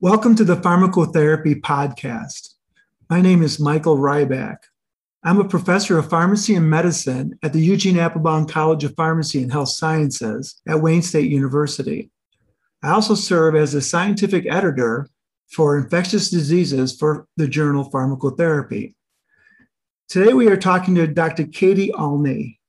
Welcome to the Pharmacotherapy Podcast. My name is Michael Rybak. I'm a professor of pharmacy and medicine at the Eugene Applebaum College of Pharmacy and Health Sciences at Wayne State University. I also serve as a scientific editor for infectious diseases for the journal Pharmacotherapy. Today, we are talking to Dr. Katie Olney.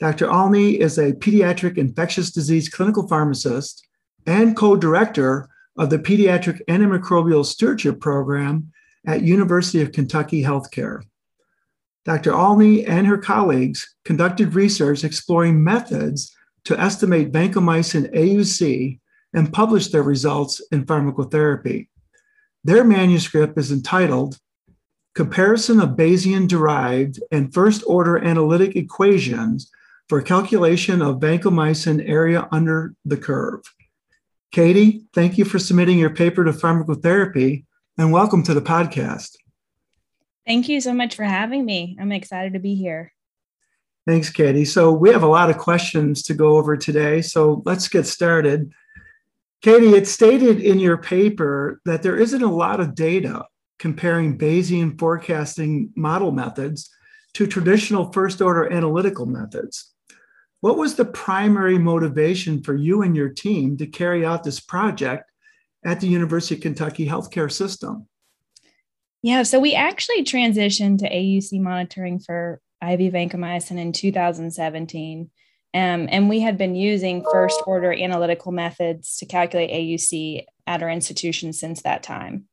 Dr. Olney is a pediatric infectious disease clinical pharmacist and co director of the Pediatric Antimicrobial Stewardship Program at University of Kentucky Healthcare. Dr. Olney and her colleagues conducted research exploring methods to estimate vancomycin AUC and published their results in pharmacotherapy. Their manuscript is entitled Comparison of Bayesian Derived and First Order Analytic Equations for Calculation of Vancomycin Area Under the Curve. Katie, thank you for submitting your paper to pharmacotherapy and welcome to the podcast. Thank you so much for having me. I'm excited to be here. Thanks, Katie. So, we have a lot of questions to go over today. So, let's get started. Katie, it's stated in your paper that there isn't a lot of data comparing Bayesian forecasting model methods to traditional first order analytical methods. What was the primary motivation for you and your team to carry out this project at the University of Kentucky healthcare system? Yeah, so we actually transitioned to AUC monitoring for IV vancomycin in 2017. Um, and we had been using first order analytical methods to calculate AUC at our institution since that time.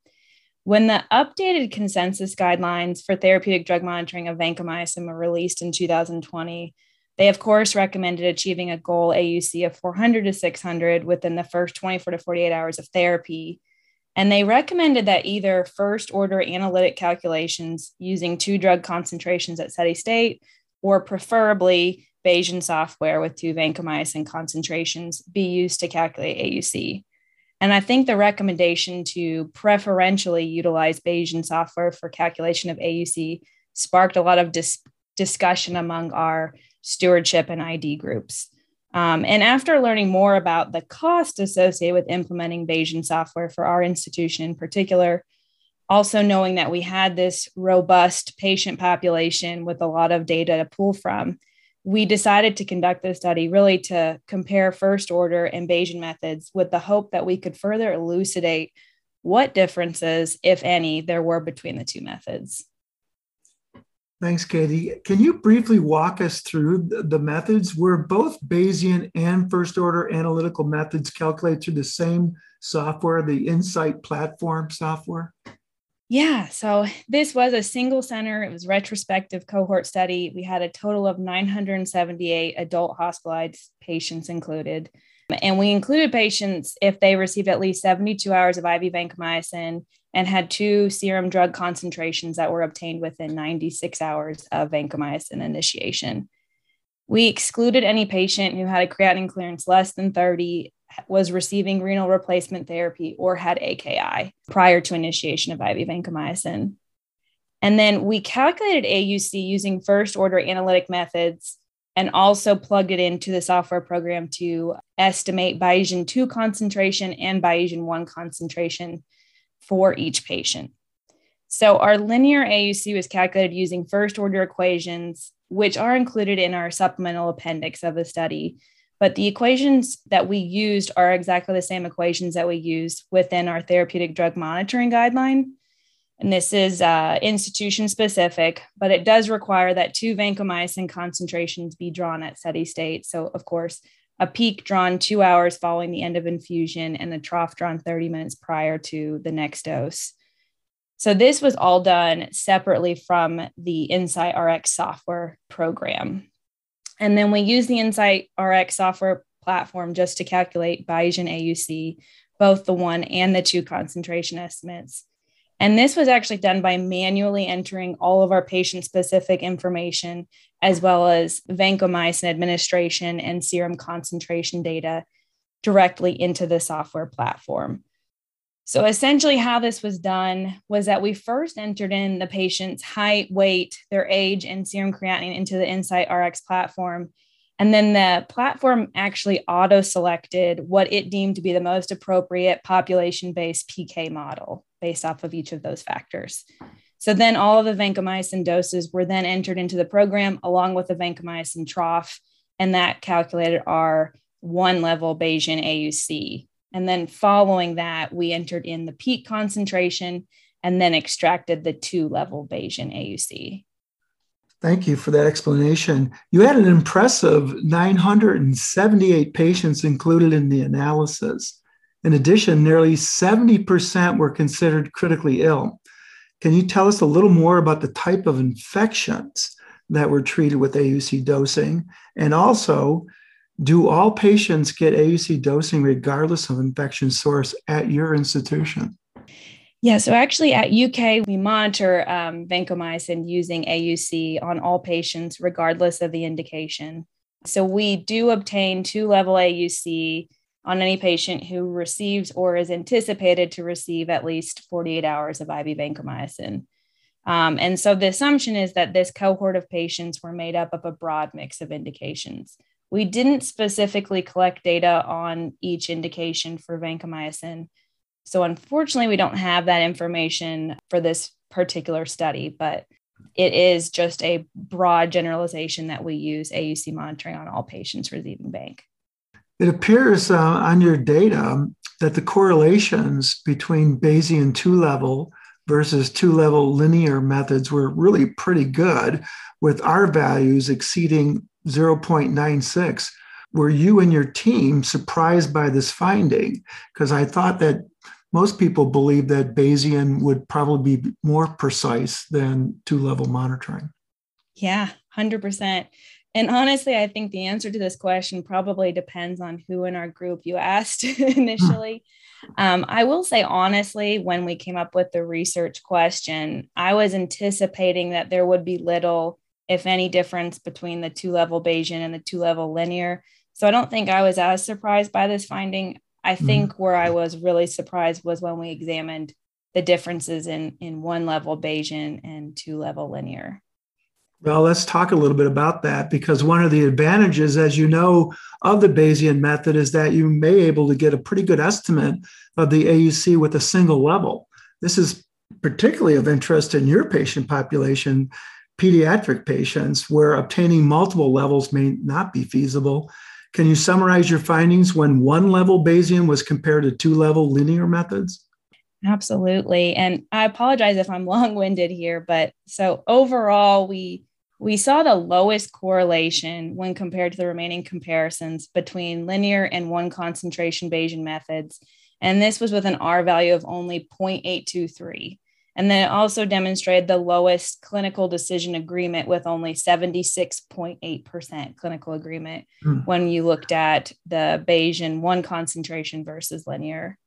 When the updated consensus guidelines for therapeutic drug monitoring of vancomycin were released in 2020, they, of course, recommended achieving a goal AUC of 400 to 600 within the first 24 to 48 hours of therapy. And they recommended that either first order analytic calculations using two drug concentrations at steady state, or preferably Bayesian software with two vancomycin concentrations be used to calculate AUC. And I think the recommendation to preferentially utilize Bayesian software for calculation of AUC sparked a lot of dis- discussion among our stewardship, and ID groups. Um, and after learning more about the cost associated with implementing Bayesian software for our institution in particular, also knowing that we had this robust patient population with a lot of data to pull from, we decided to conduct this study really to compare first order and Bayesian methods with the hope that we could further elucidate what differences, if any, there were between the two methods. Thanks, Katie. Can you briefly walk us through the methods? Were both Bayesian and first order analytical methods calculated through the same software, the Insight platform software? Yeah, so this was a single center, it was retrospective cohort study. We had a total of 978 adult hospitalized patients included. And we included patients if they received at least 72 hours of IV vancomycin and had two serum drug concentrations that were obtained within 96 hours of vancomycin initiation. We excluded any patient who had a creatinine clearance less than 30, was receiving renal replacement therapy, or had AKI prior to initiation of IV vancomycin. And then we calculated AUC using first order analytic methods and also plugged it into the software program to estimate Bayesian 2 concentration and Bayesian 1 concentration for each patient. So our linear AUC was calculated using first order equations, which are included in our supplemental appendix of the study. But the equations that we used are exactly the same equations that we used within our therapeutic drug monitoring guideline. And this is uh, institution specific, but it does require that two vancomycin concentrations be drawn at steady state. So, of course, a peak drawn two hours following the end of infusion and a trough drawn 30 minutes prior to the next dose. So this was all done separately from the Insight RX software program. And then we use the Insight RX software platform just to calculate Bayesian AUC, both the one and the two concentration estimates. And this was actually done by manually entering all of our patient specific information, as well as vancomycin administration and serum concentration data directly into the software platform. So, essentially, how this was done was that we first entered in the patient's height, weight, their age, and serum creatinine into the Insight RX platform. And then the platform actually auto selected what it deemed to be the most appropriate population based PK model based off of each of those factors. So then all of the vancomycin doses were then entered into the program along with the vancomycin trough, and that calculated our one level Bayesian AUC. And then following that, we entered in the peak concentration and then extracted the two level Bayesian AUC. Thank you for that explanation. You had an impressive 978 patients included in the analysis. In addition, nearly 70% were considered critically ill. Can you tell us a little more about the type of infections that were treated with AUC dosing? And also, do all patients get AUC dosing regardless of infection source at your institution? Yeah, so actually at UK, we monitor um, vancomycin using AUC on all patients, regardless of the indication. So we do obtain two level AUC on any patient who receives or is anticipated to receive at least 48 hours of IV vancomycin. Um, and so the assumption is that this cohort of patients were made up of a broad mix of indications. We didn't specifically collect data on each indication for vancomycin, so, unfortunately, we don't have that information for this particular study, but it is just a broad generalization that we use AUC monitoring on all patients receiving vanc. It appears uh, on your data that the correlations between Bayesian two level versus two level linear methods were really pretty good, with R values exceeding 0.96. Were you and your team surprised by this finding? Because I thought that most people believe that Bayesian would probably be more precise than two level monitoring. Yeah, 100%. And honestly, I think the answer to this question probably depends on who in our group you asked initially. Um, I will say honestly, when we came up with the research question, I was anticipating that there would be little, if any, difference between the two level Bayesian and the two level linear. So I don't think I was as surprised by this finding. I mm-hmm. think where I was really surprised was when we examined the differences in in one level Bayesian and two level linear. Well, let's talk a little bit about that because one of the advantages, as you know, of the Bayesian method is that you may able to get a pretty good estimate of the AUC with a single level. This is particularly of interest in your patient population, pediatric patients, where obtaining multiple levels may not be feasible. Can you summarize your findings when one level Bayesian was compared to two level linear methods? Absolutely. And I apologize if I'm long winded here, but so overall, we we saw the lowest correlation when compared to the remaining comparisons between linear and one concentration Bayesian methods. And this was with an R value of only 0.823. And then it also demonstrated the lowest clinical decision agreement with only 76.8% clinical agreement mm. when you looked at the Bayesian one concentration versus linear.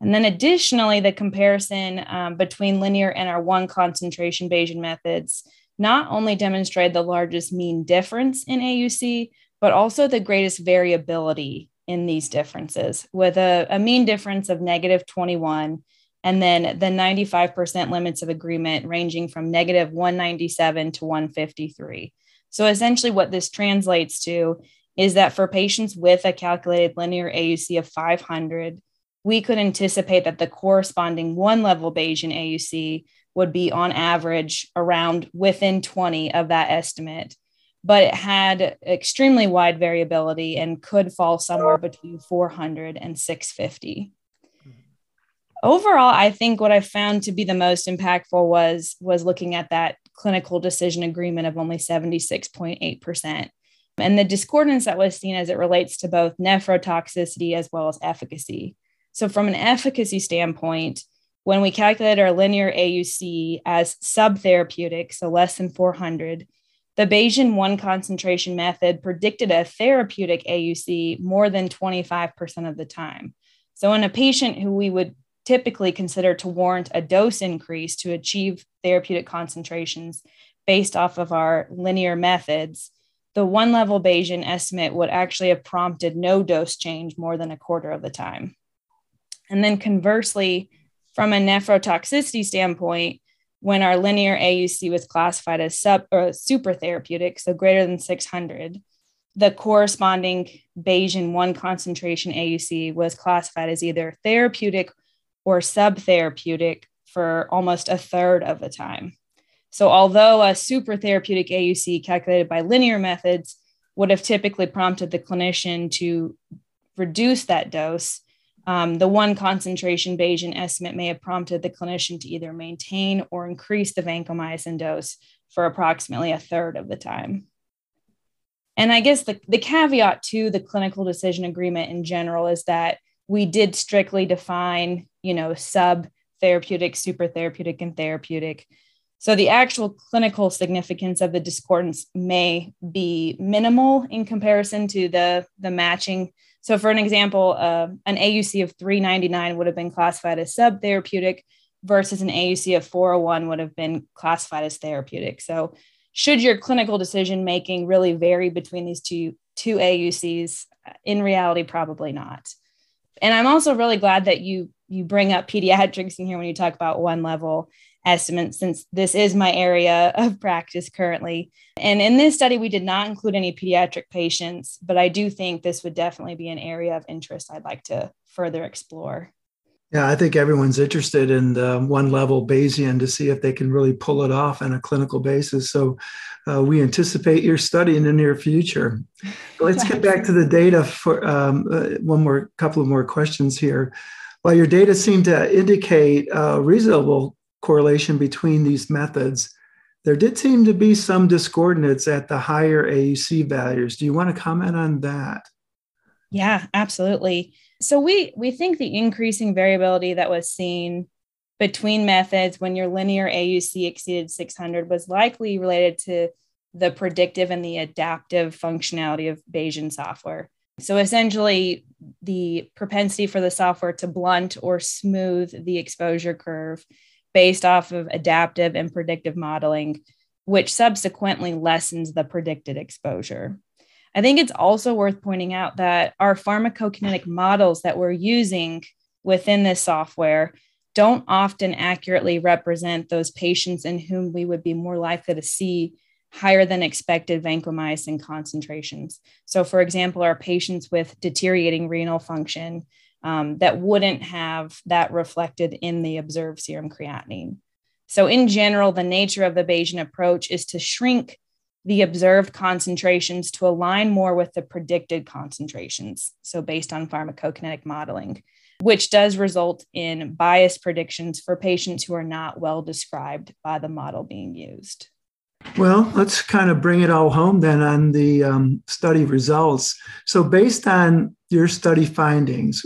And then additionally, the comparison um, between linear and our one concentration Bayesian methods not only demonstrated the largest mean difference in AUC, but also the greatest variability in these differences, with a, a mean difference of negative 21 and then the 95% limits of agreement ranging from negative 197 to 153. So essentially, what this translates to is that for patients with a calculated linear AUC of 500, we could anticipate that the corresponding one level Bayesian AUC would be on average around within 20 of that estimate. But it had extremely wide variability and could fall somewhere between 400 and 650 overall i think what i found to be the most impactful was was looking at that clinical decision agreement of only 76.8% and the discordance that was seen as it relates to both nephrotoxicity as well as efficacy. So from an efficacy standpoint when we calculated our linear auc as subtherapeutic so less than 400 the Bayesian one concentration method predicted a therapeutic AUC more than 25% of the time. So, in a patient who we would typically consider to warrant a dose increase to achieve therapeutic concentrations based off of our linear methods, the one level Bayesian estimate would actually have prompted no dose change more than a quarter of the time. And then conversely, from a nephrotoxicity standpoint, when our linear AUC was classified as sub or super therapeutic, so greater than 600, the corresponding Bayesian 1 concentration AUC was classified as either therapeutic or subtherapeutic for almost a third of the time. So, although a super therapeutic AUC calculated by linear methods would have typically prompted the clinician to reduce that dose, um, the one concentration Bayesian estimate may have prompted the clinician to either maintain or increase the vancomycin dose for approximately a third of the time. And I guess the, the caveat to the clinical decision agreement in general is that we did strictly define, you know, sub therapeutic, super therapeutic, and therapeutic. So the actual clinical significance of the discordance may be minimal in comparison to the, the matching. So for an example, uh, an AUC of 399 would have been classified as subtherapeutic versus an AUC of 401 would have been classified as therapeutic. So should your clinical decision making really vary between these two, two AUCs? In reality, probably not. And I'm also really glad that you you bring up pediatrics in here when you talk about one level estimates, since this is my area of practice currently. And in this study, we did not include any pediatric patients, but I do think this would definitely be an area of interest I'd like to further explore. Yeah, I think everyone's interested in the one level Bayesian to see if they can really pull it off on a clinical basis. So uh, we anticipate your study in the near future. Let's get back to the data for um, uh, one more couple of more questions here. While your data seem to indicate a reasonable correlation between these methods, there did seem to be some discordance at the higher AUC values. Do you want to comment on that? Yeah, absolutely. So we we think the increasing variability that was seen between methods when your linear AUC exceeded 600 was likely related to the predictive and the adaptive functionality of Bayesian software. So essentially, the propensity for the software to blunt or smooth the exposure curve based off of adaptive and predictive modeling, which subsequently lessens the predicted exposure. I think it's also worth pointing out that our pharmacokinetic models that we're using within this software don't often accurately represent those patients in whom we would be more likely to see higher than expected vancomycin concentrations. So, for example, our patients with deteriorating renal function um, that wouldn't have that reflected in the observed serum creatinine. So, in general, the nature of the Bayesian approach is to shrink the observed concentrations to align more with the predicted concentrations. So, based on pharmacokinetic modeling, which does result in biased predictions for patients who are not well described by the model being used. Well, let's kind of bring it all home then on the um, study results. So, based on your study findings,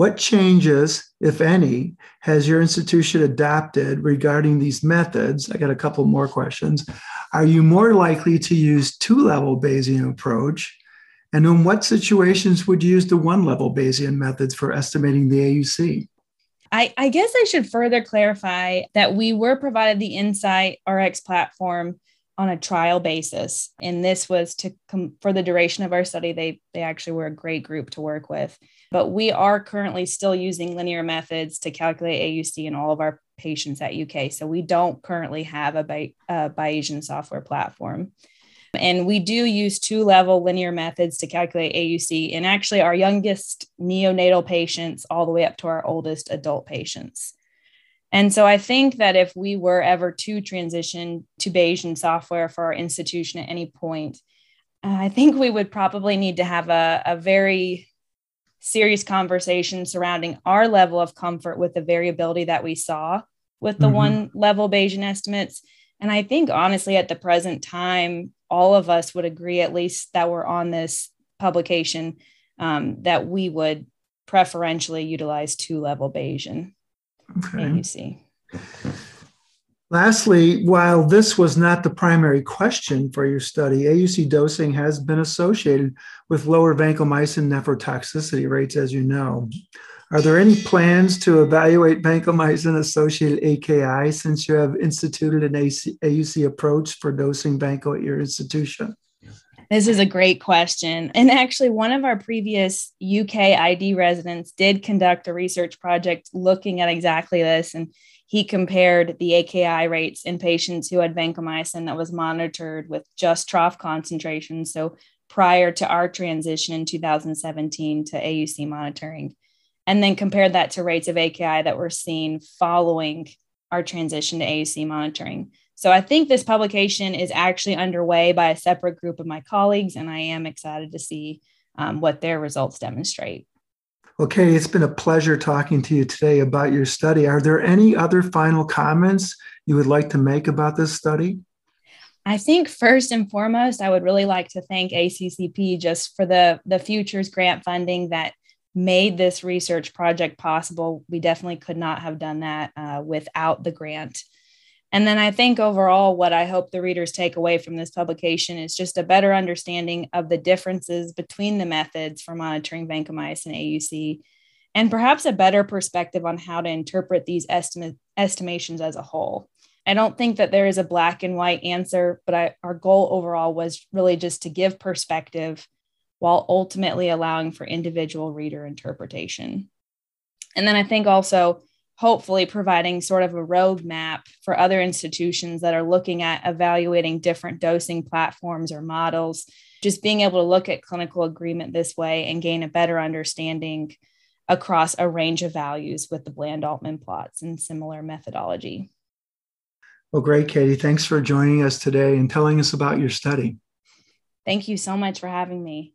what changes, if any, has your institution adopted regarding these methods? I got a couple more questions. Are you more likely to use two level Bayesian approach? And in what situations would you use the one level Bayesian methods for estimating the AUC? I, I guess I should further clarify that we were provided the Insight RX platform on a trial basis. And this was to come for the duration of our study. They, they actually were a great group to work with. But we are currently still using linear methods to calculate AUC in all of our patients at UK. So we don't currently have a, Bi- a Bayesian software platform. And we do use two level linear methods to calculate AUC in actually our youngest neonatal patients all the way up to our oldest adult patients. And so I think that if we were ever to transition to Bayesian software for our institution at any point, I think we would probably need to have a, a very serious conversation surrounding our level of comfort with the variability that we saw with the mm-hmm. one level Bayesian estimates. And I think honestly, at the present time, all of us would agree, at least that we're on this publication, um, that we would preferentially utilize two level Bayesian okay. AUC. Lastly, while this was not the primary question for your study, AUC dosing has been associated with lower vancomycin nephrotoxicity rates, as you know. Are there any plans to evaluate vancomycin associated AKI since you have instituted an AUC approach for dosing vanco at your institution? This is a great question. And actually, one of our previous UK ID residents did conduct a research project looking at exactly this. And he compared the AKI rates in patients who had vancomycin that was monitored with just trough concentrations, so prior to our transition in 2017 to AUC monitoring, and then compared that to rates of AKI that were seen following our transition to AUC monitoring. So I think this publication is actually underway by a separate group of my colleagues, and I am excited to see um, what their results demonstrate. Okay, it's been a pleasure talking to you today about your study. Are there any other final comments you would like to make about this study? I think first and foremost, I would really like to thank ACCP just for the, the Futures grant funding that made this research project possible. We definitely could not have done that uh, without the grant. And then I think overall, what I hope the readers take away from this publication is just a better understanding of the differences between the methods for monitoring vancomycin AUC, and perhaps a better perspective on how to interpret these estimations as a whole. I don't think that there is a black and white answer, but I, our goal overall was really just to give perspective while ultimately allowing for individual reader interpretation. And then I think also hopefully providing sort of a roadmap for other institutions that are looking at evaluating different dosing platforms or models, just being able to look at clinical agreement this way and gain a better understanding across a range of values with the Bland Altman plots and similar methodology. Well, great, Katie. Thanks for joining us today and telling us about your study. Thank you so much for having me.